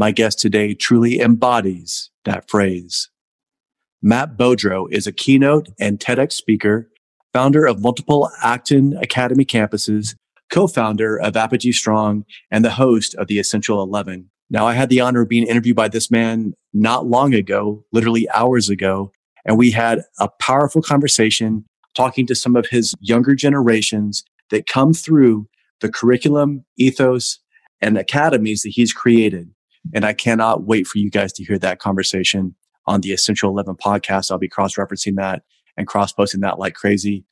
My guest today truly embodies that phrase. Matt Beaudreau is a keynote and TEDx speaker, founder of multiple Acton Academy campuses, co-founder of Apogee Strong, and the host of the Essential 11. Now, I had the honor of being interviewed by this man not long ago, literally hours ago, and we had a powerful conversation talking to some of his younger generations that come through the curriculum, ethos, and academies that he's created. And I cannot wait for you guys to hear that conversation on the Essential 11 podcast. I'll be cross referencing that and cross posting that like crazy.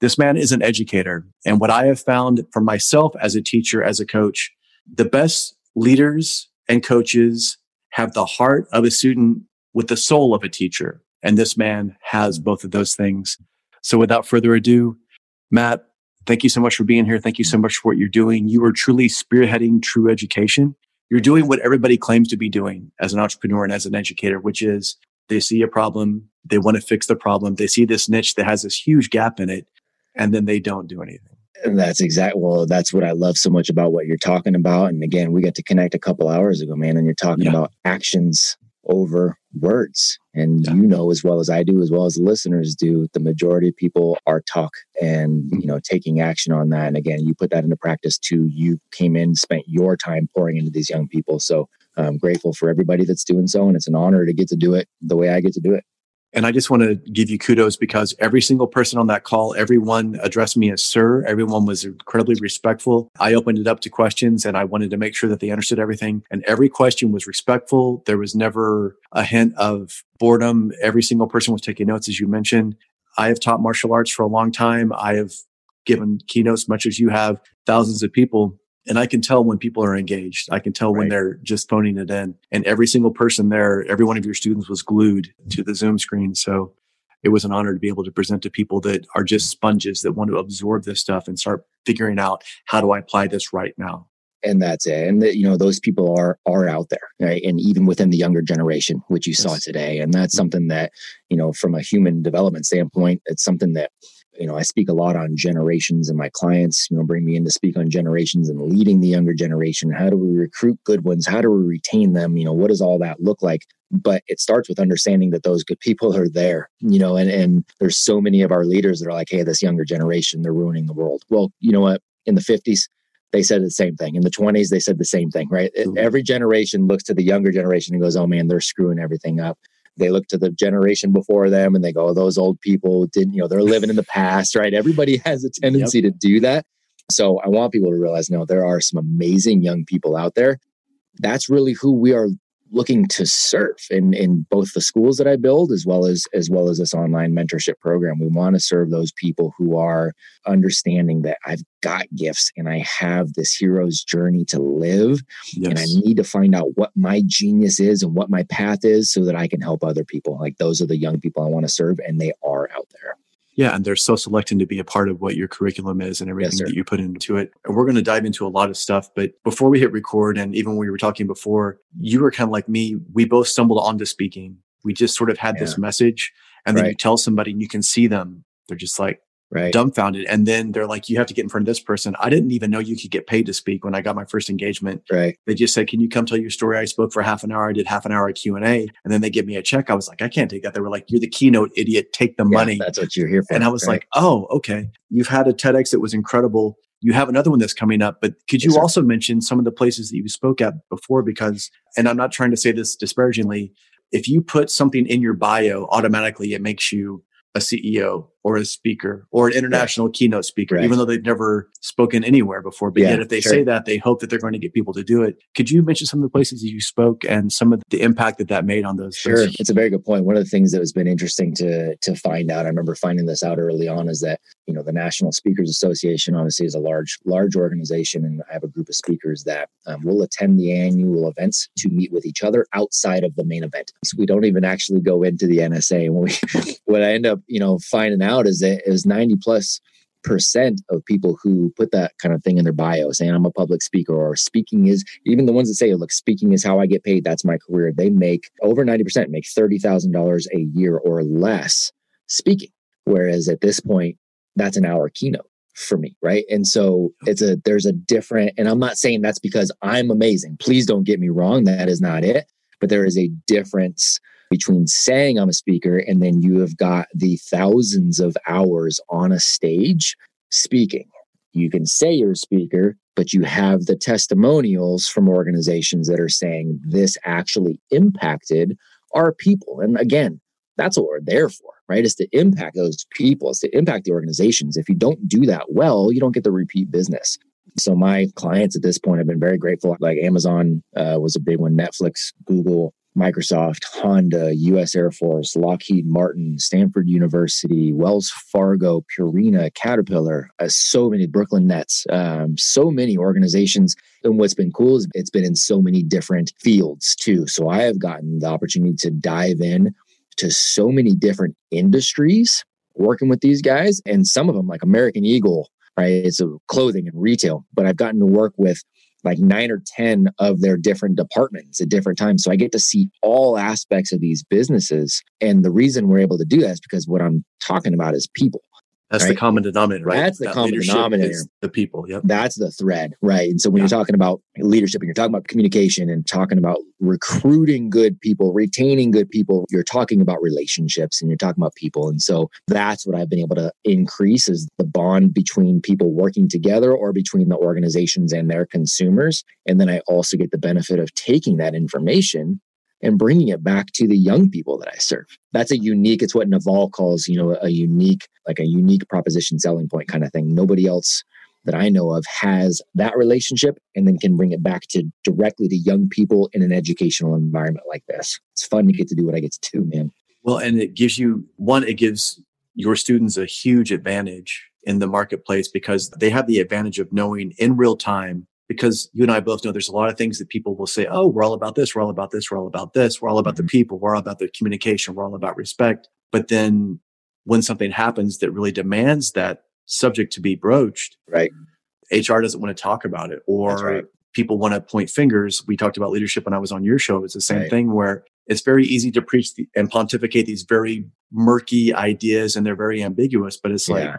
This man is an educator. And what I have found for myself as a teacher, as a coach, the best leaders and coaches have the heart of a student with the soul of a teacher. And this man has both of those things. So without further ado, Matt, thank you so much for being here. Thank you so much for what you're doing. You are truly spearheading true education. You're doing what everybody claims to be doing as an entrepreneur and as an educator, which is they see a problem, they want to fix the problem, they see this niche that has this huge gap in it, and then they don't do anything. And that's exactly Well, that's what I love so much about what you're talking about. And again, we got to connect a couple hours ago, man. And you're talking yeah. about actions over words. And yeah. you know as well as I do, as well as the listeners do, the majority of people are talk and mm-hmm. you know taking action on that. And again, you put that into practice too. You came in, spent your time pouring into these young people. So I'm grateful for everybody that's doing so, and it's an honor to get to do it the way I get to do it. And I just want to give you kudos because every single person on that call, everyone addressed me as sir. Everyone was incredibly respectful. I opened it up to questions and I wanted to make sure that they understood everything. And every question was respectful. There was never a hint of boredom. Every single person was taking notes, as you mentioned. I have taught martial arts for a long time. I have given keynotes much as you have thousands of people. And I can tell when people are engaged. I can tell right. when they're just phoning it in. And every single person there, every one of your students was glued to the Zoom screen. So it was an honor to be able to present to people that are just sponges that want to absorb this stuff and start figuring out how do I apply this right now and that's it and the, you know those people are are out there right and even within the younger generation which you yes. saw today and that's something that you know from a human development standpoint it's something that you know, I speak a lot on generations and my clients, you know, bring me in to speak on generations and leading the younger generation. How do we recruit good ones? How do we retain them? You know, what does all that look like? But it starts with understanding that those good people are there, you know, and, and there's so many of our leaders that are like, hey, this younger generation, they're ruining the world. Well, you know what? In the 50s, they said the same thing. In the 20s, they said the same thing, right? Mm-hmm. Every generation looks to the younger generation and goes, oh man, they're screwing everything up they look to the generation before them and they go, oh, those old people didn't, you know, they're living in the past, right? Everybody has a tendency yep. to do that. So I want people to realize, no, there are some amazing young people out there. That's really who we are looking to serve in in both the schools that I build as well as as well as this online mentorship program. We want to serve those people who are understanding that I've got gifts and I have this hero's journey to live yes. and I need to find out what my genius is and what my path is so that I can help other people. Like those are the young people I want to serve and they are out there. Yeah, and they're so selecting to be a part of what your curriculum is and everything yes, that you put into it. And we're going to dive into a lot of stuff. But before we hit record, and even when we were talking before, you were kind of like me. We both stumbled onto speaking. We just sort of had yeah. this message, and then right. you tell somebody, and you can see them. They're just like, right. dumbfounded. And then they're like, you have to get in front of this person. I didn't even know you could get paid to speak when I got my first engagement. Right. They just said, can you come tell your story? I spoke for half an hour. I did half an hour Q and A and then they give me a check. I was like, I can't take that. They were like, you're the keynote idiot. Take the yeah, money. That's what you're here for. And I was right? like, oh, okay. You've had a TEDx that was incredible. You have another one that's coming up, but could you yes, also mention some of the places that you spoke at before? Because, and I'm not trying to say this disparagingly, if you put something in your bio, automatically it makes you a CEO or a speaker or an international right. keynote speaker, right. even though they've never spoken anywhere before. But yeah, yet, if they sure. say that, they hope that they're going to get people to do it. Could you mention some of the places you spoke and some of the impact that that made on those? Sure, those? it's a very good point. One of the things that has been interesting to to find out, I remember finding this out early on, is that you know the National Speakers Association obviously is a large large organization, and I have a group of speakers that um, will attend the annual events to meet with each other outside of the main event. So we don't even actually go into the NSA. And we, what I end up you know finding out is that it was ninety plus percent of people who put that kind of thing in their bio saying i'm a public speaker or speaking is even the ones that say look speaking is how i get paid that's my career they make over 90% make $30000 a year or less speaking. Whereas at this point that's an hour keynote for me right? And so it's a there's a different and i'm not saying that's because i'm amazing. Please don't get me wrong that is not it. But there is a difference between saying I'm a speaker and then you have got the thousands of hours on a stage speaking. You can say you're a speaker, but you have the testimonials from organizations that are saying this actually impacted our people. And again, that's what we're there for, right? Is to impact those people, it's to impact the organizations. If you don't do that well, you don't get the repeat business. So my clients at this point have been very grateful. Like Amazon uh, was a big one, Netflix, Google, Microsoft, Honda, US Air Force, Lockheed Martin, Stanford University, Wells Fargo, Purina, Caterpillar, uh, so many Brooklyn Nets, um, so many organizations. And what's been cool is it's been in so many different fields too. So I have gotten the opportunity to dive in to so many different industries working with these guys. And some of them, like American Eagle, right? It's a clothing and retail, but I've gotten to work with like nine or 10 of their different departments at different times. So I get to see all aspects of these businesses. And the reason we're able to do that is because what I'm talking about is people. That's right? the common denominator, right? That's the That common denominator. The people. Yep. That's the thread, right? And so when Yeah. you're talking about leadership and you're talking about communication and talking about recruiting good people, retaining good people, you're talking about relationships and you're talking about people. And so that's what I've been able to increase is the bond between people working together or between the organizations and their consumers. And then I also get the benefit of taking that information and bringing it back to the young people that I serve. That's a unique, it's what Naval calls, you know, a unique, like a unique proposition selling point kind of thing. Nobody else that I know of has that relationship and then can bring it back to directly to young people in an educational environment like this. It's fun to get to do what I get to do, man. Well, and it gives you one, it gives your students a huge advantage in the marketplace because they have the advantage of knowing in real time. Because you and I both know there's a lot of things that people will say, Oh, we're all about this. We're all about this. We're all about this. We're all about the mm-hmm. people. We're all about the communication. We're all about respect. But then when something happens that really demands that subject to be broached, Right. HR doesn't want to talk about it or right. people want to point fingers. We talked about leadership when I was on your show. It's the same Right. thing where it's very easy to preach the, and pontificate these very murky ideas and they're very ambiguous, but it's like,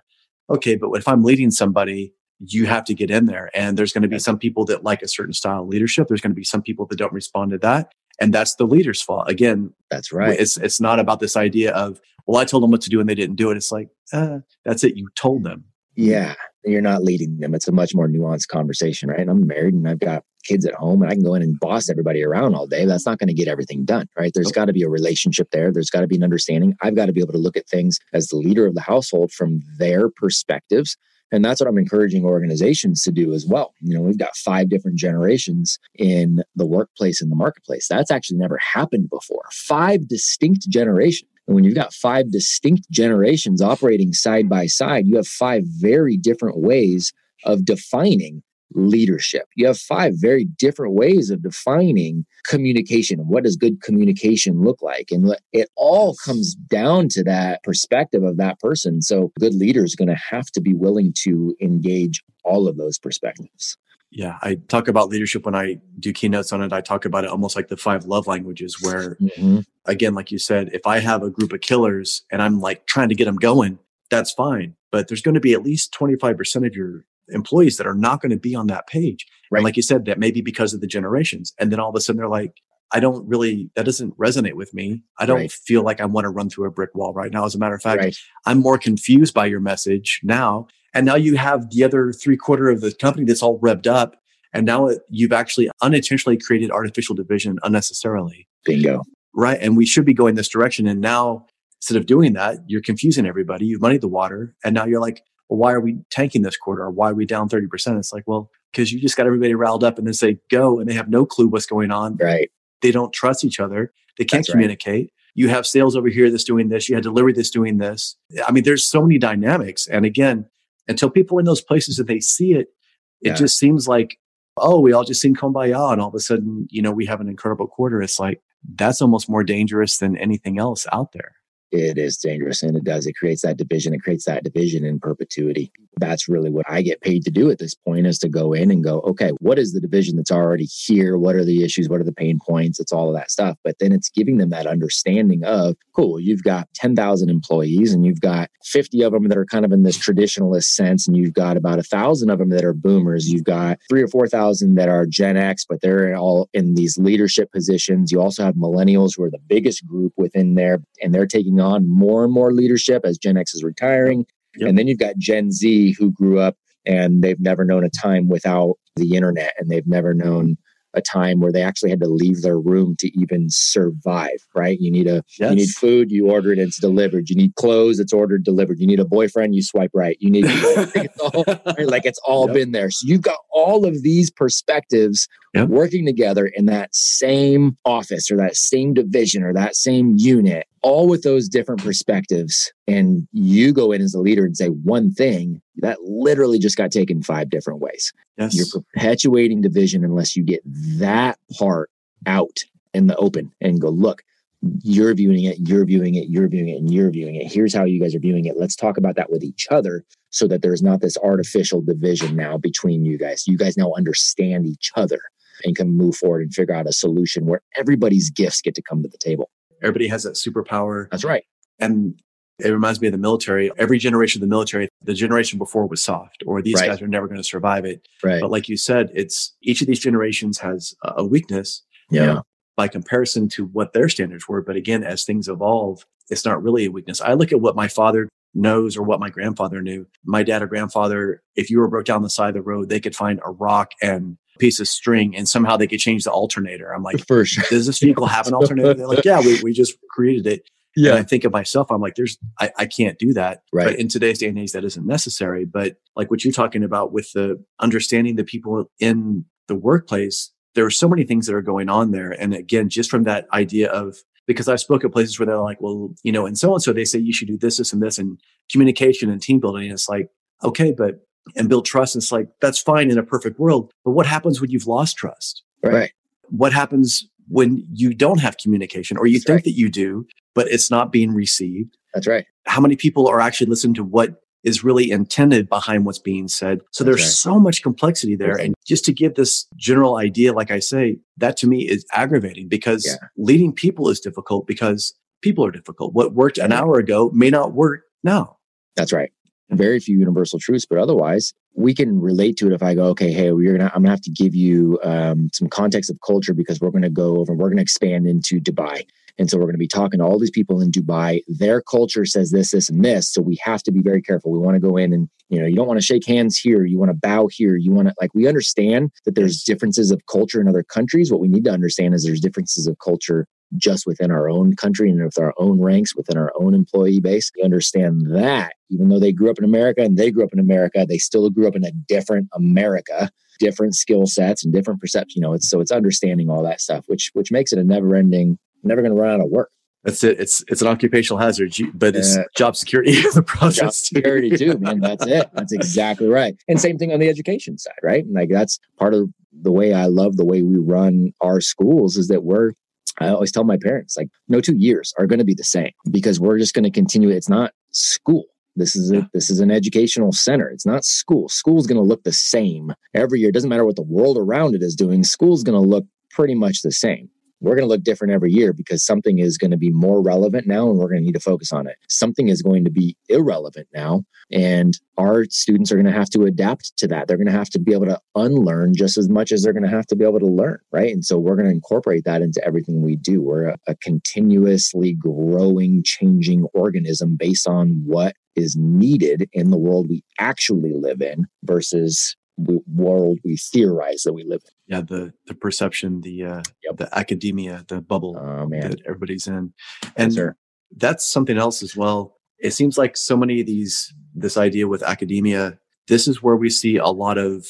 okay, but if I'm leading somebody, you have to get in there. And there's going to be some people that like a certain style of leadership. There's going to be some people that don't respond to that. And that's the leader's fault. Again, That's right. it's it's not about this idea of, well, I told them what to do and they didn't do it. It's like, uh, that's it. You told them. Yeah. You're not leading them. It's a much more nuanced conversation, right? I'm married and I've got kids at home and I can go in and boss everybody around all day. That's not going to get everything done, right? There's Nope. got to be a relationship there. There's got to be an understanding. I've got to be able to look at things as the leader of the household from their perspectives. And that's what I'm encouraging organizations to do as well. You know, we've got five different generations in the workplace and the marketplace. That's actually never happened before. Five distinct generations. And when you've got five distinct generations operating side by side, you have five very different ways of defining leadership. You have five very different ways of defining communication. What does good communication look like? And it all comes down to that perspective of that person. So, good leader is going to have to be willing to engage all of those perspectives. Yeah, I talk about leadership when I do keynotes on it. I talk about it almost like the five love languages, where mm-hmm. again, like you said, if I have a group of killers and I'm like trying to get them going, that's fine. But there's going to be at least 25% of your employees that are not going to be on that page. Right. And like you said, that may be because of the generations. And then all of a sudden they're like, I don't really, that doesn't resonate with me. I don't Right. feel like I want to run through a brick wall right now. As a matter of fact, Right. I'm more confused by your message now. And now you have the other three quarter of the company that's all revved up. And now it, you've actually unintentionally created artificial division unnecessarily. Bingo. Right. And we should be going this direction. And now instead of doing that, you're confusing everybody. You've moneyed the water. And now you're like, well, why are we tanking this quarter? Or why are we down 30%? It's like, well, because you just got everybody riled up and then say go and they have no clue what's going on. Right. They don't trust each other. They can't That's right. communicate. You have sales over here that's doing this. You had delivery that's doing this. I mean, there's so many dynamics. And again, until people are in those places and they see it, it Yeah. just seems like, oh, we all just sing kumbaya and all of a sudden, you know, we have an incredible quarter. It's like, that's almost more dangerous than anything else out there. It is dangerous and it does. It creates that division. It creates that division in perpetuity. That's really what I get paid to do at this point is to go in and go, okay, what is the division that's already here? What are the issues? What are the pain points? It's all of that stuff. But then it's giving them that understanding of, cool, you've got 10,000 employees and you've got 50 of them that are kind of in this traditionalist sense, and you've got about a thousand of them that are boomers. You've got three or 4,000 that are Gen X, but they're all in these leadership positions. You also have millennials who are the biggest group within there, and they're taking on more and more leadership as Gen X is retiring. Yep. And then you've got Gen Z who grew up and they've never known a time without the internet and they've never known a time where they actually had to leave their room to even survive, right? You need a Yes. you need food, you order it, it's delivered. You need clothes, it's ordered, delivered. You need a boyfriend, you swipe right. You need it's all, right? like it's all Yep. been there. So you've got all of these perspectives Yep. working together in that same office or that same division or that same unit, all with those different perspectives. And you go in as a leader and say one thing that literally just got taken five different ways. yes. You're perpetuating division unless you get that part out in the open and go, look, you're viewing it, you're viewing it, you're viewing it, and you're viewing it. Here's how you guys are viewing it. Let's talk about that with each other so that there's not this artificial division now between you guys. You guys now understand each other and can move forward and figure out a solution where everybody's gifts get to come to the table. Everybody has that superpower. That's right. And it reminds me of the military. Every generation of the military, the generation before was soft, or these Right. guys are never going to survive it. Right. But like you said, it's each of these generations has a weakness Yeah. by comparison to what their standards were. But again, as things evolve, it's not really a weakness. I look at what my father knows or what my grandfather knew. My dad or grandfather, if you were broke down the side of the road, they could find a rock and piece of string and somehow they could change the alternator. I'm like, For sure. does this vehicle have an alternator? They're like, yeah, we, we just created it. And I think of myself, I'm like, there's, I, I can't do that. Right. But in today's day and age, that isn't necessary. But like what you're talking about with the understanding the people in the workplace, there are so many things that are going on there. And again, just from that idea of, because I've spoken at places where they're like, well, you know, and so and so they say you should do this, this, and this, and communication and team building. And it's like, okay, but, and build trust. And it's like, that's fine in a perfect world. But what happens when you've lost trust? Right. what happens when you don't have communication or you That's think right. that you do, but it's not being received? That's right. How many people are actually listening to what is really intended behind what's being said? So That's there's right. so much complexity there. And just to give this general idea, like I say, that to me is aggravating because Yeah. leading people is difficult because people are difficult. What worked an hour ago may not work now. That's right. Very few universal truths, but otherwise, we can relate to it. If I go, okay, hey, we're gonna, I'm gonna have to give you um, some context of culture because we're gonna go over, we're gonna expand into Dubai, and so we're gonna be talking to all these people in Dubai. Their culture says this, this, and this, so we have to be very careful. We want to go in and you know, you don't want to shake hands here, you want to bow here, you want to like. We understand that there's differences of culture in other countries. What we need to understand is there's differences of culture just within our own country and with our own ranks, within our own employee base. We understand that even though they grew up in America and they grew up in America, they still grew up in a different America, different skill sets and different perceptions. You know, it's so it's understanding all that stuff, which which makes it a never ending, never going to run out of work. That's it. It's it's an occupational hazard, but it's Yeah. job security in the process Job too. security too, man. That's it. That's exactly right. And same thing on the education side, right? Like that's part of the way I love the way we run our schools is that we're I always tell my parents, like, no two years are going to be the same because we're just going to continue. It's not school. This is a, this is an educational center. It's not school. School's going to look the same every year. It doesn't matter what the world around it is doing. School's going to look pretty much the same. We're going to look different every year because something is going to be more relevant now and we're going to need to focus on it. Something is going to be irrelevant now and our students are going to have to adapt to that. They're going to have to be able to unlearn just as much as they're going to have to be able to learn, right? And so we're going to incorporate that into everything we do. We're a, a continuously growing, changing organism based on what is needed in the world we actually live in versus the world we theorize that we live in. yeah the the perception the uh Yep. the academia the bubble Oh man, that everybody's in and sir. that's something else as well. It seems like so many of these, this idea with academia, this is where we see a lot of,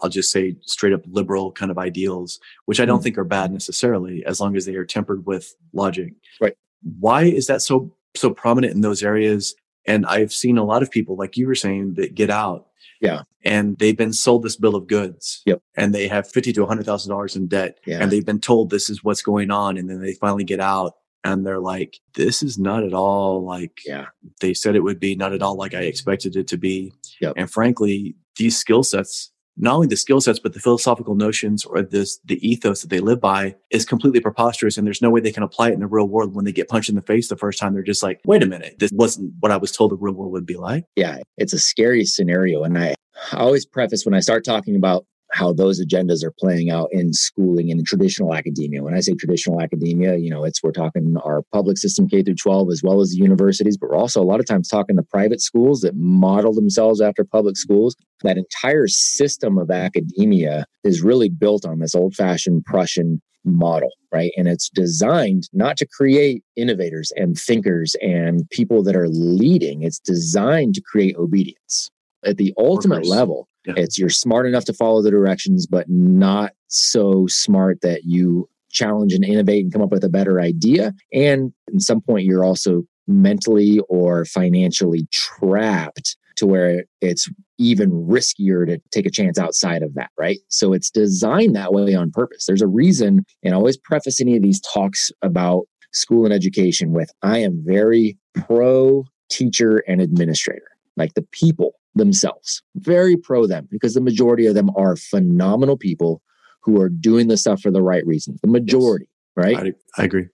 I'll just say straight up liberal kind of ideals, which I don't mm. think are bad necessarily, as long as they are tempered with logic. Right. Why is that so, so prominent in those areas? And I've seen a lot of people, like you were saying, that get out. Yeah. And they've been sold this bill of goods. Yep. And they have fifty to hundred thousand dollars in debt. Yeah. And they've been told this is what's going on. And then they finally get out and they're like, this is not at all like yeah. they said it would be, not at all like I expected it to be. Yep. And frankly, these skill sets, not only the skill sets, but the philosophical notions or this, the ethos that they live by is completely preposterous. And there's no way they can apply it in the real world. When they get punched in the face the first time, they're just like, wait a minute, this wasn't what I was told the real world would be like. Yeah. It's a scary scenario. And I, I always preface when I start talking about how those agendas are playing out in schooling and traditional academia. When I say traditional academia, you know, it's we're talking our public system K through 12 as well as the universities, but we're also a lot of times talking the private schools that model themselves after public schools. That entire system of academia is really built on this old-fashioned Prussian model, right? And it's designed not to create innovators and thinkers and people that are leading. It's designed to create obedience. At the ultimate Workers. level, yeah. It's you're smart enough to follow the directions, but not so smart that you challenge and innovate and come up with a better idea. And at some point, you're also mentally or financially trapped to where it's even riskier to take a chance outside of that, right? So it's designed that way on purpose. There's a reason, and I always preface any of these talks about school and education with I am very pro teacher and administrator. Like the people themselves. Very pro them because the majority of them are phenomenal people who are doing the stuff for the right reasons. The majority, yes. right? I, I agree.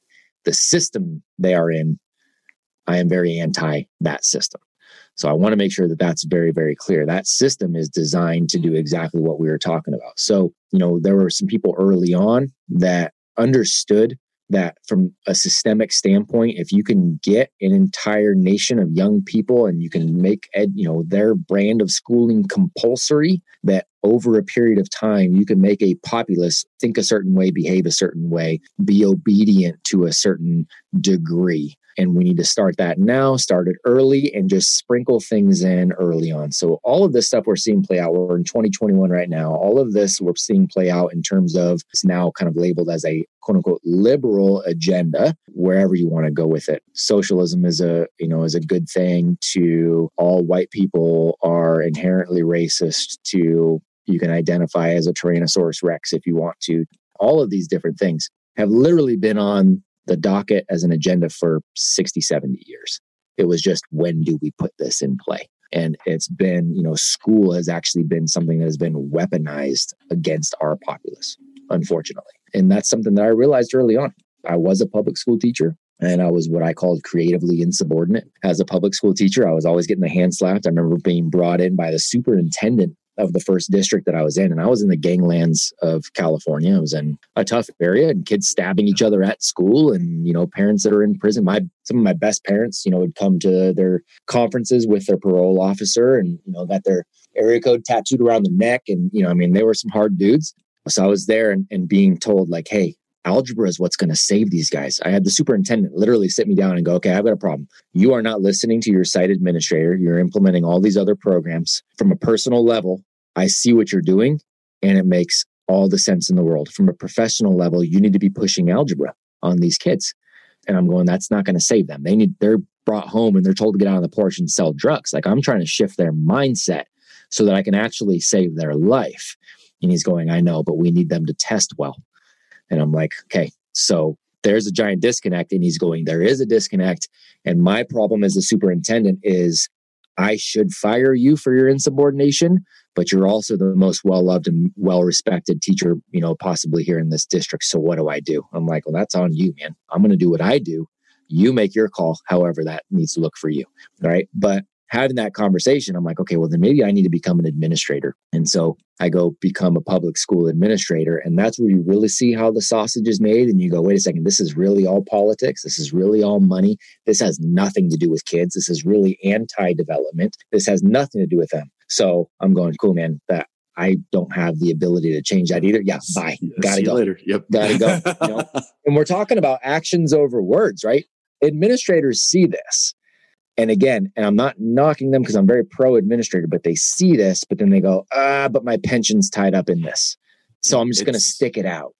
The system they are in, I am very anti that system. So I want to make sure that that's very, very clear. That system is designed to do exactly what we were talking about. So, you know, there were some people early on that understood that from a systemic standpoint if you can get an entire nation of young people and you can make ed, you know their brand of schooling compulsory that over a period of time you can make a populace think a certain way behave a certain way be obedient to a certain degree and we need to start that now, start it early, and just sprinkle things in early on. So, all of this stuff we're seeing play out, we're in 2021 right now. All of this we're seeing play out in terms of it's now kind of labeled as a quote unquote liberal agenda, wherever you want to go with it. Socialism is a, you know, is a good thing to all white people are inherently racist to you can identify as a Tyrannosaurus Rex if you want to. All of these different things have literally been on the docket as an agenda for 60, 70 years. It was just when do we put this in play? And it's been, you know, school has actually been something that has been weaponized against our populace, unfortunately. And that's something that I realized early on. I was a public school teacher and I was what I called creatively insubordinate. As a public school teacher, I was always getting the hand slapped. I remember being brought in by the superintendent of the first district that I was in. And I was in the ganglands of California. I was in a tough area and kids stabbing each other at school and, you know, parents that are in prison. My some of my best parents, you know, would come to their conferences with their parole officer and, you know, got their area code tattooed around the neck. And, you know, I mean, they were some hard dudes. So I was there and, and being told, like, hey, algebra is what's going to save these guys. I had the superintendent literally sit me down and go, okay, I've got a problem. You are not listening to your site administrator. You're implementing all these other programs from a personal level. I see what you're doing and it makes all the sense in the world. From a professional level, you need to be pushing algebra on these kids. And I'm going, that's not going to save them. They need, they're brought home and they're told to get out on the porch and sell drugs. Like I'm trying to shift their mindset so that I can actually save their life. And he's going, I know, but we need them to test well. And I'm like, okay, so there's a giant disconnect. And he's going, there is a disconnect. And my problem as a superintendent is I should fire you for your insubordination, but you're also the most well loved and well respected teacher, you know, possibly here in this district. So what do I do? I'm like, well, that's on you, man. I'm going to do what I do. You make your call, however that needs to look for you. Right. But having that conversation, I'm like, okay, well, then maybe I need to become an administrator. And so I go become a public school administrator. And that's where you really see how the sausage is made. And you go, wait a second, this is really all politics. This is really all money. This has nothing to do with kids. This is really anti development. This has nothing to do with them. So I'm going, cool, man, that I don't have the ability to change that either. Yeah, bye. Gotta go. later. Yep. Gotta go. You know? and we're talking about actions over words, right? administrators see this. And again, and I'm not knocking them because I'm very pro administrator, but they see this, but then they go, ah, but my pension's tied up in this. So I'm just going to stick it out.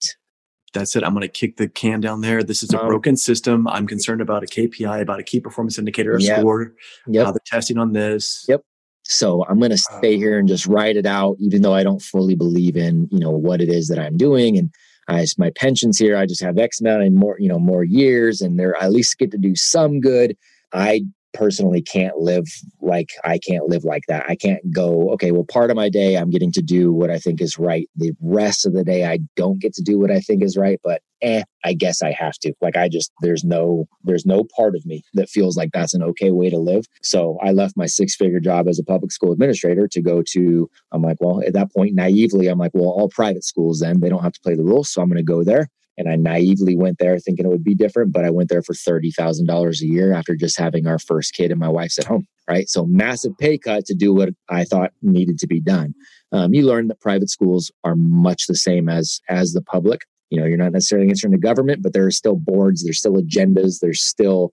That's it. I'm going to kick the can down there. This is a um, broken system. I'm concerned about a KPI, about a key performance indicator, a yep. score, yep. how the testing on this. Yep. So I'm going to stay uh-huh. here and just write it out, even though I don't fully believe in, you know, what it is that I'm doing. And I, my pensions here, I just have X amount and more, you know, more years and they're I at least get to do some good. I personally can't live like I can't live like that. I can't go, okay, well, part of my day I'm getting to do what I think is right. The rest of the day I don't get to do what I think is right, but eh, I guess I have to. Like I just there's no there's no part of me that feels like that's an okay way to live. So I left my six-figure job as a public school administrator to go to I'm like, well, at that point naively I'm like, well, all private schools then they don't have to play the rules, so I'm going to go there. And I naively went there thinking it would be different, but I went there for $30,000 a year after just having our first kid and my wife's at home, right? So massive pay cut to do what I thought needed to be done. Um, you learn that private schools are much the same as as the public. You know, you're not necessarily answering the government, but there are still boards, there's still agendas, there's still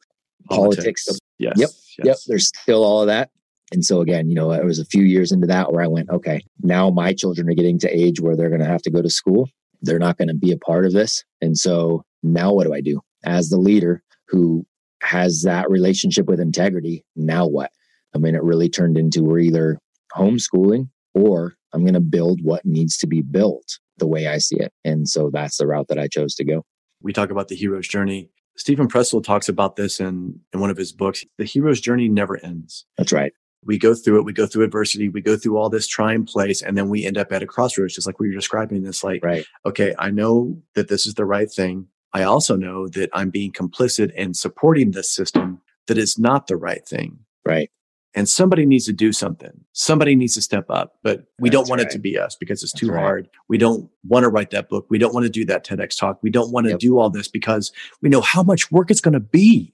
politics. politics. Yes. Yep. Yes. Yep. There's still all of that. And so again, you know, it was a few years into that where I went, okay, now my children are getting to age where they're going to have to go to school they're not going to be a part of this. And so now what do I do as the leader who has that relationship with integrity? Now what? I mean, it really turned into we're either homeschooling or I'm going to build what needs to be built the way I see it. And so that's the route that I chose to go. We talk about the hero's journey. Steven Pressfield talks about this in, in one of his books. The hero's journey never ends. That's right we go through it, we go through adversity, we go through all this trying place, and then we end up at a crossroads, just like we were describing this. Like, right. okay, I know that this is the right thing. I also know that I'm being complicit in supporting this system that is not the right thing. Right. And somebody needs to do something. Somebody needs to step up, but we That's don't want right. it to be us because it's That's too right. hard. We don't want to write that book. We don't want to do that TEDx talk. We don't want to yep. do all this because we know how much work it's going to be.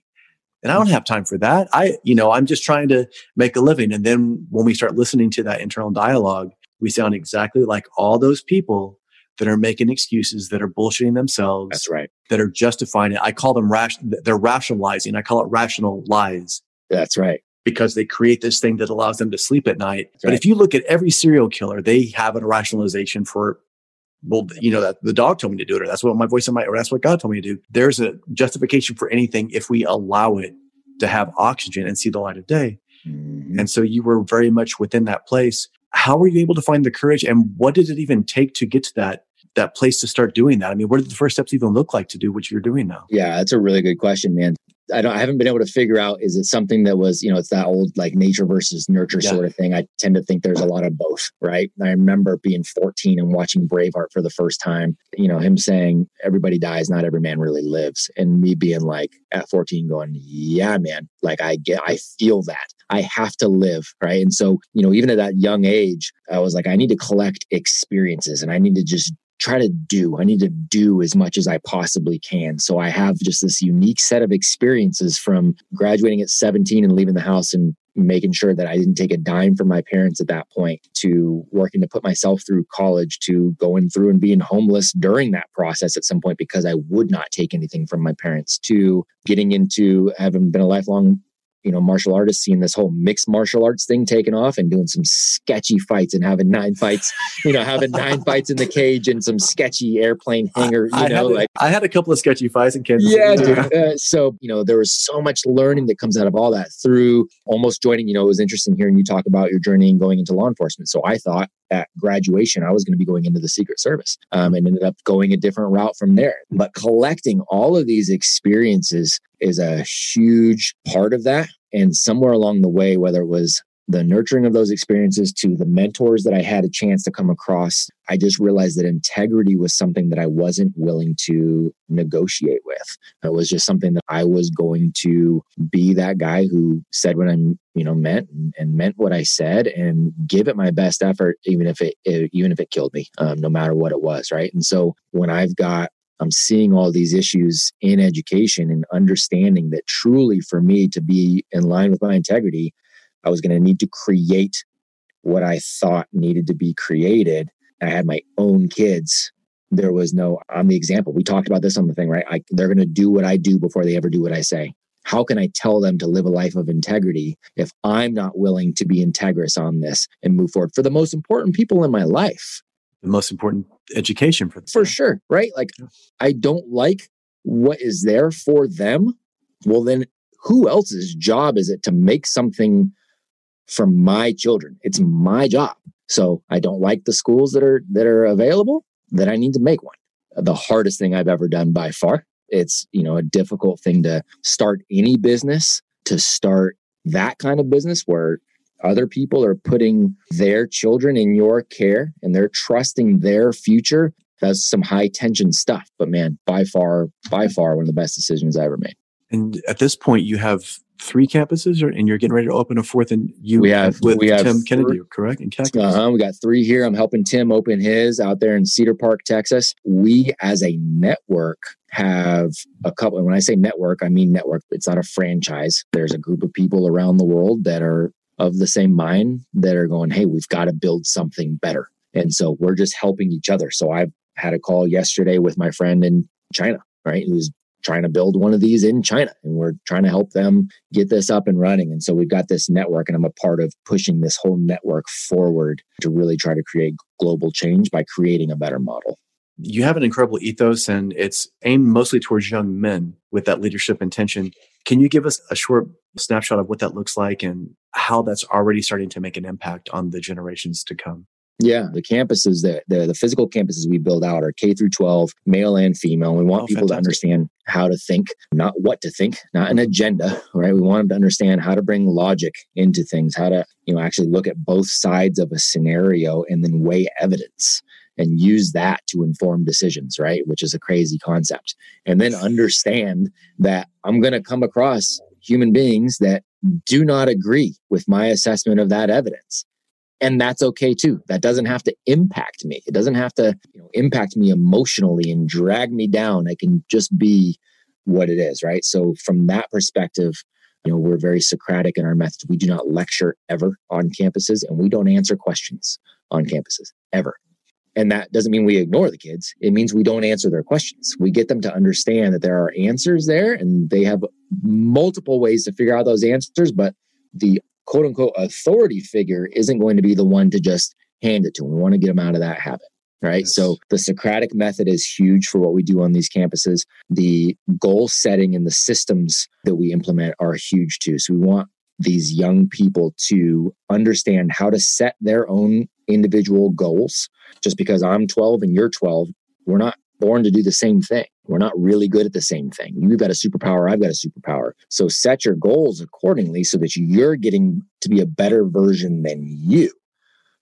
And I don't have time for that. I, you know, I'm just trying to make a living. And then when we start listening to that internal dialogue, we sound exactly like all those people that are making excuses, that are bullshitting themselves. That's right. That are justifying it. I call them ration. They're rationalizing. I call it rational lies. That's right. Because they create this thing that allows them to sleep at night. But if you look at every serial killer, they have a rationalization for well, you know, that the dog told me to do it, or that's what my voice in my, or that's what God told me to do. There's a justification for anything if we allow it to have oxygen and see the light of day. Mm-hmm. And so you were very much within that place. How were you able to find the courage and what did it even take to get to that that place to start doing that? I mean, what did the first steps even look like to do what you're doing now? Yeah, that's a really good question, man. I don't I haven't been able to figure out is it something that was, you know, it's that old like nature versus nurture yeah. sort of thing. I tend to think there's a lot of both, right? I remember being 14 and watching Braveheart for the first time, you know, him saying everybody dies, not every man really lives. And me being like at 14 going, yeah, man, like I get I feel that. I have to live, right? And so, you know, even at that young age, I was like I need to collect experiences and I need to just try to do. I need to do as much as I possibly can. So I have just this unique set of experiences from graduating at 17 and leaving the house and making sure that I didn't take a dime from my parents at that point to working to put myself through college to going through and being homeless during that process at some point because I would not take anything from my parents to getting into having been a lifelong you know, martial artists seeing this whole mixed martial arts thing taken off and doing some sketchy fights and having nine fights, you know, having nine fights in the cage and some sketchy airplane hangar, you I know, like I had a couple of sketchy fights in Kansas. Yeah, dude. Uh, so, you know, there was so much learning that comes out of all that through almost joining, you know, it was interesting hearing you talk about your journey and going into law enforcement. So I thought at graduation, I was going to be going into the Secret Service um, and ended up going a different route from there. But collecting all of these experiences is a huge part of that. And somewhere along the way, whether it was the nurturing of those experiences to the mentors that I had a chance to come across, I just realized that integrity was something that I wasn't willing to negotiate with. It was just something that I was going to be that guy who said what I'm, you know, meant and, and meant what I said and give it my best effort, even if it, it even if it killed me, um, no matter what it was. Right. And so when I've got I'm seeing all these issues in education and understanding that truly for me to be in line with my integrity, I was going to need to create what I thought needed to be created. I had my own kids. There was no, I'm the example. We talked about this on the thing, right? I, they're going to do what I do before they ever do what I say. How can I tell them to live a life of integrity if I'm not willing to be integrous on this and move forward for the most important people in my life? The most important education for them. For sure, right? Like, I don't like what is there for them. Well, then who else's job is it to make something for my children? It's my job. So I don't like the schools that are that are available, then I need to make one. The hardest thing I've ever done by far. It's, you know, a difficult thing to start any business, to start that kind of business where other people are putting their children in your care and they're trusting their future. That's some high tension stuff. But man, by far, by far, one of the best decisions I ever made. And at this point, you have three campuses, or, and you're getting ready to open a fourth. And you we have with we have Tim Kennedy, correct? In Cactus. Uh-huh. We got three here. I'm helping Tim open his out there in Cedar Park, Texas. We, as a network, have a couple. And when I say network, I mean network. It's not a franchise. There's a group of people around the world that are of the same mind that are going, "Hey, we've got to build something better." And so we're just helping each other. So I've had a call yesterday with my friend in China, right, who's trying to build one of these in China and we're trying to help them get this up and running. And so we've got this network and I'm a part of pushing this whole network forward to really try to create global change by creating a better model. You have an incredible ethos and it's aimed mostly towards young men with that leadership intention. Can you give us a short snapshot of what that looks like and how that's already starting to make an impact on the generations to come? Yeah, the campuses that the, the physical campuses we build out are K through 12, male and female. We want oh, people fantastic. to understand how to think, not what to think, not an agenda, right? We want them to understand how to bring logic into things, how to, you know, actually look at both sides of a scenario and then weigh evidence and use that to inform decisions, right? Which is a crazy concept. And then understand that I'm going to come across human beings that do not agree with my assessment of that evidence and that's okay too. That doesn't have to impact me. It doesn't have to you know, impact me emotionally and drag me down. I can just be what it is right? So from that perspective you know we're very socratic in our methods. We do not lecture ever on campuses and we don't answer questions on campuses ever. And that doesn't mean we ignore the kids. It means we don't answer their questions. We get them to understand that there are answers there and they have multiple ways to figure out those answers but the quote unquote authority figure isn't going to be the one to just hand it to them. We want to get them out of that habit. Right. Yes. So the Socratic method is huge for what we do on these campuses. The goal setting and the systems that we implement are huge too. So we want these young people to understand how to set their own individual goals. Just because I'm 12 and you're 12, we're not born to do the same thing. We're not really good at the same thing. You've got a superpower, I've got a superpower. So set your goals accordingly so that you're getting to be a better version than you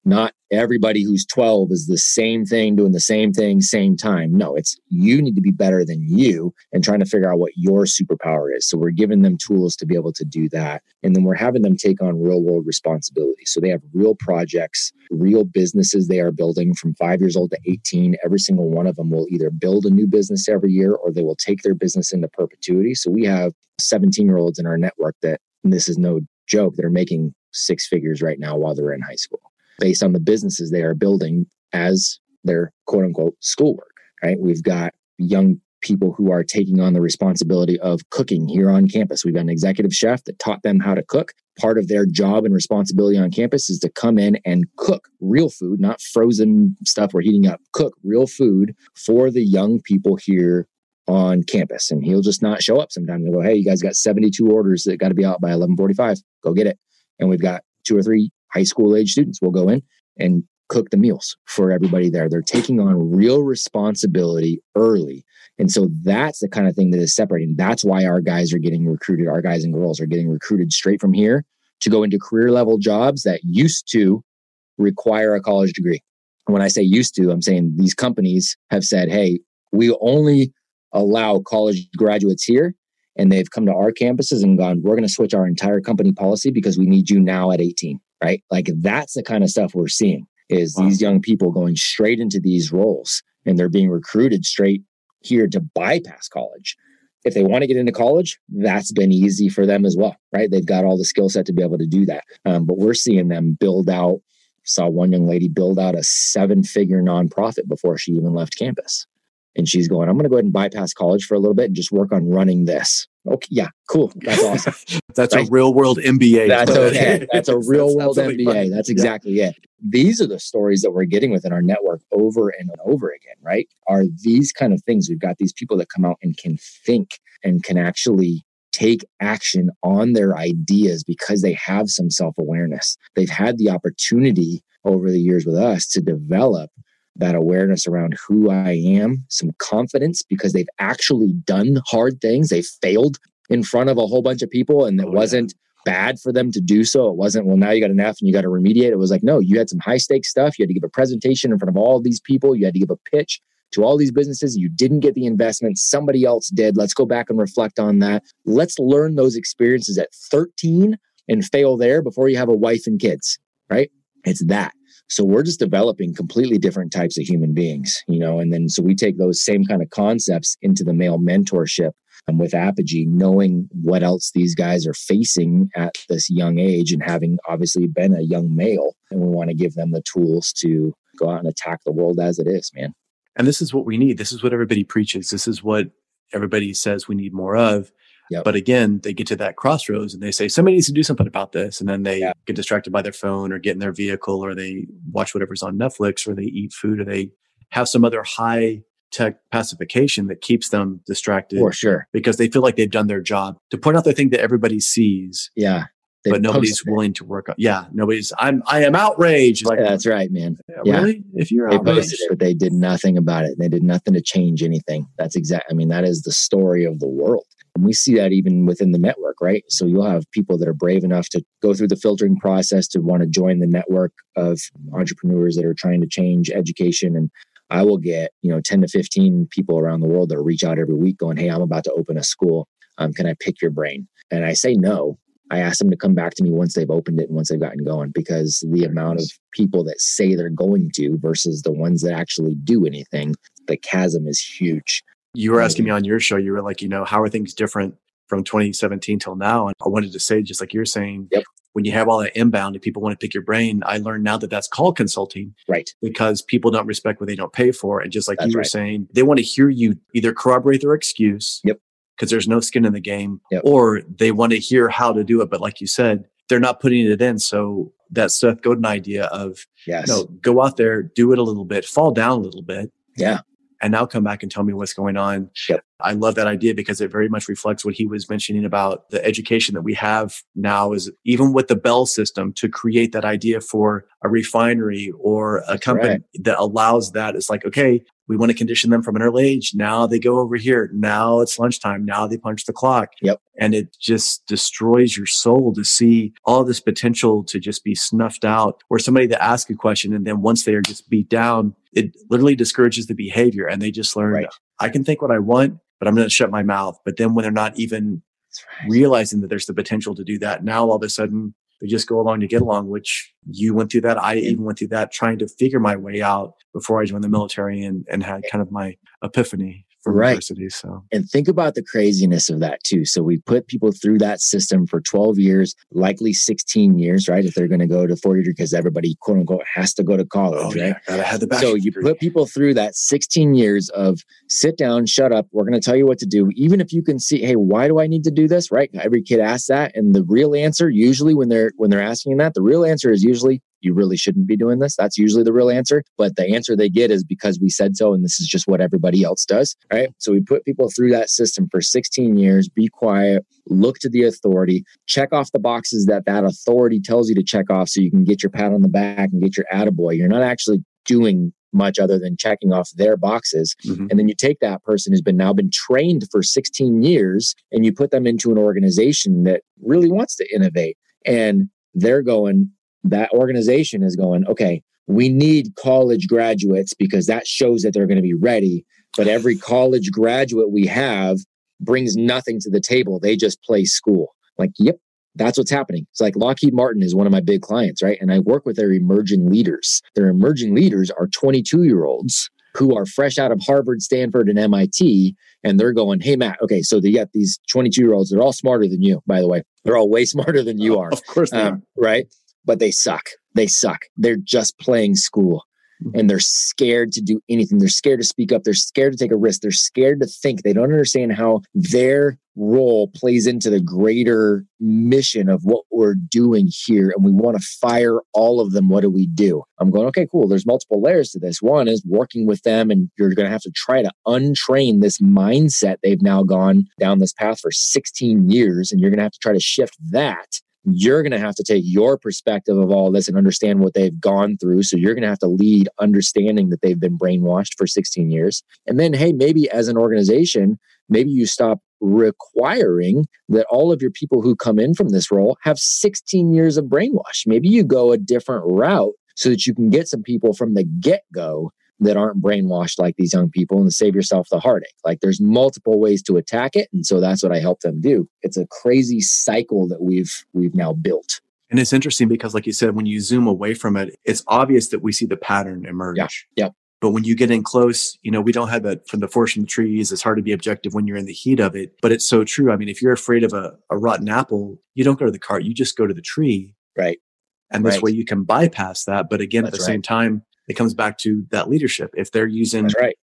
not everybody who's 12 is the same thing doing the same thing same time. No it's you need to be better than you and trying to figure out what your superpower is. So we're giving them tools to be able to do that. And then we're having them take on real world responsibility. So they have real projects real businesses they are building from 5 years old to 18 every single one of them will either build a new business every year or they will take their business into perpetuity. So we have 17 year olds in our network that this is no joke that are making six figures right now while they're in high school based on the businesses they are building as their quote unquote schoolwork, right? We've got young people who are taking on the responsibility of cooking here on campus. We've got an executive chef that taught them how to cook. Part of their job and responsibility on campus is to come in and cook real food, not frozen stuff we're heating up, cook real food for the young people here on campus. And he'll just not show up sometimes and go, Hey, you guys got 72 orders that got to be out by 1145. Go get it. And we've got two or three high school age students will go in and cook the meals for everybody there. They're taking on real responsibility early. And so that's the kind of thing that is separating. That's why our guys are getting recruited, our guys and girls are getting recruited straight from here to go into career level jobs that used to require a college degree. When I say used to, I'm saying these companies have said, hey, we only allow college graduates here. And they've come to our campuses and gone, we're going to switch our entire company policy because we need you now at 18 right? Like that's the kind of stuff we're seeing is wow. these young people going straight into these roles and they're being recruited straight here to bypass college. If they want to get into college, that's been easy for them as well, right? They've got all the skill set to be able to do that. Um, but we're seeing them build out. Saw one young lady build out a seven figure nonprofit before she even left campus. And she's going, I'm going to go ahead and bypass college for a little bit and just work on running this. Okay, yeah, cool. That's awesome. That's right? a real world MBA. That's okay. That's a real world MBA. That's exactly yeah. it. These are the stories that we're getting within our network over and over again, right? Are these kind of things? We've got these people that come out and can think and can actually take action on their ideas because they have some self awareness. They've had the opportunity over the years with us to develop that awareness around who I am, some confidence because they've actually done hard things. They failed in front of a whole bunch of people and it oh, wasn't yeah. bad for them to do so. It wasn't, well, now you got an F and you got to remediate. It was like, no, you had some high stakes stuff. You had to give a presentation in front of all these people. You had to give a pitch to all these businesses. You didn't get the investment. Somebody else did. Let's go back and reflect on that. Let's learn those experiences at 13 and fail there before you have a wife and kids, right? It's that. So we're just developing completely different types of human beings, you know, and then so we take those same kind of concepts into the male mentorship and with Apogee, knowing what else these guys are facing at this young age and having obviously been a young male. And we want to give them the tools to go out and attack the world as it is, man. And this is what we need. This is what everybody preaches. This is what everybody says we need more of. Yep. But again, they get to that crossroads and they say, somebody needs to do something about this. And then they yeah. get distracted by their phone or get in their vehicle or they watch whatever's on Netflix or they eat food or they have some other high tech pacification that keeps them distracted. For sure. Because they feel like they've done their job to point out the thing that everybody sees. Yeah. But nobody's willing to work on. Yeah, nobody's. I'm. I am outraged. Like, that's right, man. Yeah, Really? If you're they outraged, it, but they did nothing about it. They did nothing to change anything. That's exact. I mean, that is the story of the world. And we see that even within the network, right? So you'll have people that are brave enough to go through the filtering process to want to join the network of entrepreneurs that are trying to change education. And I will get, you know, 10 to 15 people around the world that reach out every week going, Hey, I'm about to open a school. Um, can I pick your brain? And I say no. I ask them to come back to me once they've opened it and once they've gotten going because the amount of people that say they're going to versus the ones that actually do anything, the chasm is huge you were asking me on your show, you were like, you know, how are things different from 2017 till now? And I wanted to say, just like you're saying, yep. when you have all that inbound and people want to pick your brain, I learned now that that's called consulting. Right. Because people don't respect what they don't pay for. And just like that's you were right. saying, they want to hear you either corroborate their excuse. Yep. Because there's no skin in the game, yep. or they want to hear how to do it. But like you said, they're not putting it in. So that Seth Godin idea of, yes. you know, go out there, do it a little bit, fall down a little bit. Yeah and now come back and tell me what's going on. Yep. I love that idea because it very much reflects what he was mentioning about the education that we have now is even with the Bell system to create that idea for a refinery or a That's company right. that allows that. It's like, okay, we want to condition them from an early age. Now they go over here. Now it's lunchtime. Now they punch the clock. Yep. And it just destroys your soul to see all this potential to just be snuffed out or somebody to ask a question. And then once they are just beat down, it literally discourages the behavior and they just learn, right. I can think what I want, but I'm going to shut my mouth. But then when they're not even right. realizing that there's the potential to do that, now all of a sudden they just go along to get along, which you went through that. I even went through that trying to figure my way out before I joined the mm-hmm. military and, and had kind of my epiphany right. So, and think about the craziness of that too. So we put people through that system for 12 years, likely 16 years, right? If they're going to go to four years, because everybody quote unquote has to go to college, oh, right? Yeah. Gotta have the so you degree. put people through that 16 years of sit down, shut up. We're going to tell you what to do. Even if you can see, hey, why do I need to do this? Right? Every kid asks that, and the real answer usually when they're when they're asking that, the real answer is usually you really shouldn't be doing this. That's usually the real answer. But the answer they get is because we said so, and this is just what everybody else does. Right. So we put people through that system for 16 years, be quiet, look to the authority, check off the boxes that that authority tells you to check off so you can get your pat on the back and get your attaboy. You're not actually doing much other than checking off their boxes. Mm-hmm. And then you take that person who's been now been trained for 16 years and you put them into an organization that really wants to innovate. And they're going, that organization is going, okay, we need college graduates because that shows that they're going to be ready. But every college graduate we have brings nothing to the table. They just play school. Like, yep, that's what's happening. It's like Lockheed Martin is one of my big clients, right? And I work with their emerging leaders. Their emerging leaders are 22 year olds who are fresh out of Harvard, Stanford, and MIT. And they're going, hey, Matt, okay, so they got these 22 year olds. They're all smarter than you, by the way. They're all way smarter than you are. Of course, um, right? But they suck. They suck. They're just playing school. mm-hmm. and they're scared to do anything. They're scared to speak up. They're scared to take a risk. They're scared to think. They don't understand how their role plays into the greater mission of what we're doing here. And we want to fire all of them. What do we do? I'm going, okay, cool. There's multiple layers to this. One is working with them, and you're going to have to try to untrain this mindset. They've now gone down this path for 16 years, and you're going to have to try to shift that you're going to have to take your perspective of all this and understand what they've gone through. So you're going to have to lead understanding that they've been brainwashed for 16 years. And then, hey, maybe as an organization, maybe you stop requiring that all of your people who come in from this role have 16 years of brainwash. Maybe you go a different route so that you can get some people from the get go that aren't brainwashed like these young people and save yourself the heartache. Like there's multiple ways to attack it. And so that's what I help them do. It's a crazy cycle that we've we've now built. And it's interesting because like you said, when you zoom away from it, it's obvious that we see the pattern emerge. Yeah. yeah. But when you get in close, you know, we don't have that from the forest from the trees. It's hard to be objective when you're in the heat of it. But it's so true. I mean, if you're afraid of a, a rotten apple, you don't go to the cart, you just go to the tree. Right. And this right. way you can bypass that. But again, That's at the right. same time, it comes back to that leadership. If they're using that's right.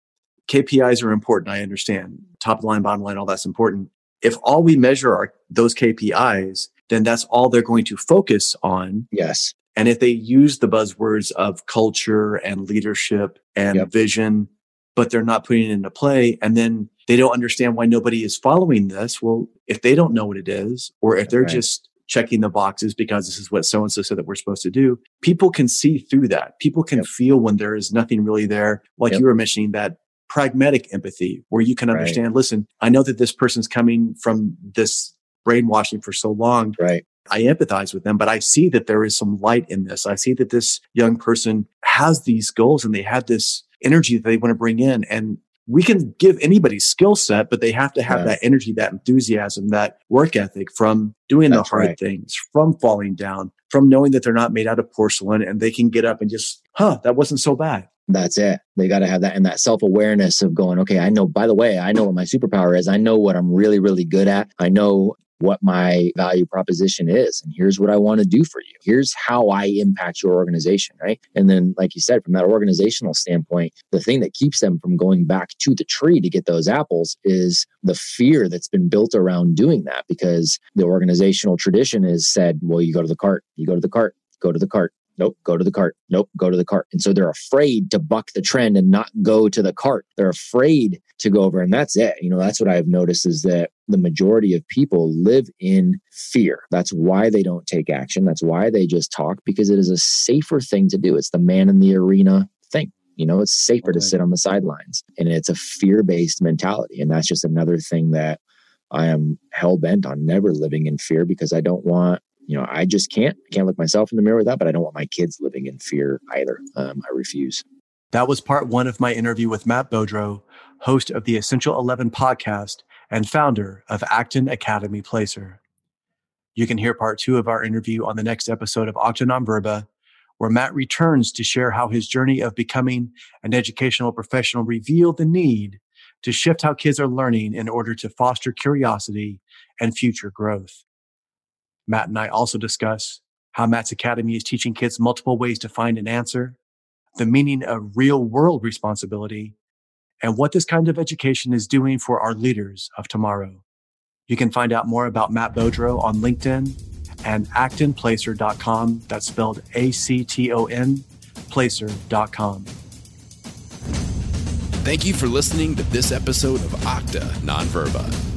KPIs are important. I understand top line, bottom line, all that's important. If all we measure are those KPIs, then that's all they're going to focus on. Yes. And if they use the buzzwords of culture and leadership and yep. vision, but they're not putting it into play, and then they don't understand why nobody is following this. Well, if they don't know what it is, or if they're right. just checking the boxes because this is what so and so said that we're supposed to do. People can see through that. People can yep. feel when there is nothing really there. Like yep. you were mentioning that pragmatic empathy where you can understand, right. listen, I know that this person's coming from this brainwashing for so long. Right. I empathize with them, but I see that there is some light in this. I see that this young person has these goals and they have this energy that they want to bring in. And we can give anybody skill set, but they have to have that energy, that enthusiasm, that work ethic from doing That's the hard right. things, from falling down, from knowing that they're not made out of porcelain and they can get up and just, huh, that wasn't so bad. That's it. They got to have that and that self awareness of going, okay, I know, by the way, I know what my superpower is. I know what I'm really, really good at. I know what my value proposition is and here's what I want to do for you. Here's how I impact your organization, right? And then like you said from that organizational standpoint, the thing that keeps them from going back to the tree to get those apples is the fear that's been built around doing that because the organizational tradition is said, well you go to the cart, you go to the cart, go to the cart. Nope, go to the cart. Nope, go to the cart. And so they're afraid to buck the trend and not go to the cart. They're afraid to go over. And that's it. You know, that's what I've noticed is that the majority of people live in fear. That's why they don't take action. That's why they just talk because it is a safer thing to do. It's the man in the arena thing. You know, it's safer okay. to sit on the sidelines and it's a fear based mentality. And that's just another thing that I am hell bent on never living in fear because I don't want you know, I just can't. I can't look myself in the mirror with that, but I don't want my kids living in fear either. Um, I refuse. That was part one of my interview with Matt Beaudreau, host of the Essential 11 podcast and founder of Acton Academy Placer. You can hear part two of our interview on the next episode of Acta Non Verba, where Matt returns to share how his journey of becoming an educational professional revealed the need to shift how kids are learning in order to foster curiosity and future growth. Matt and I also discuss how Matt's Academy is teaching kids multiple ways to find an answer, the meaning of real world responsibility, and what this kind of education is doing for our leaders of tomorrow. You can find out more about Matt Beaudreau on LinkedIn and actonplacer.com. That's spelled A C T O N, placer.com. Thank you for listening to this episode of Acta Non Verba.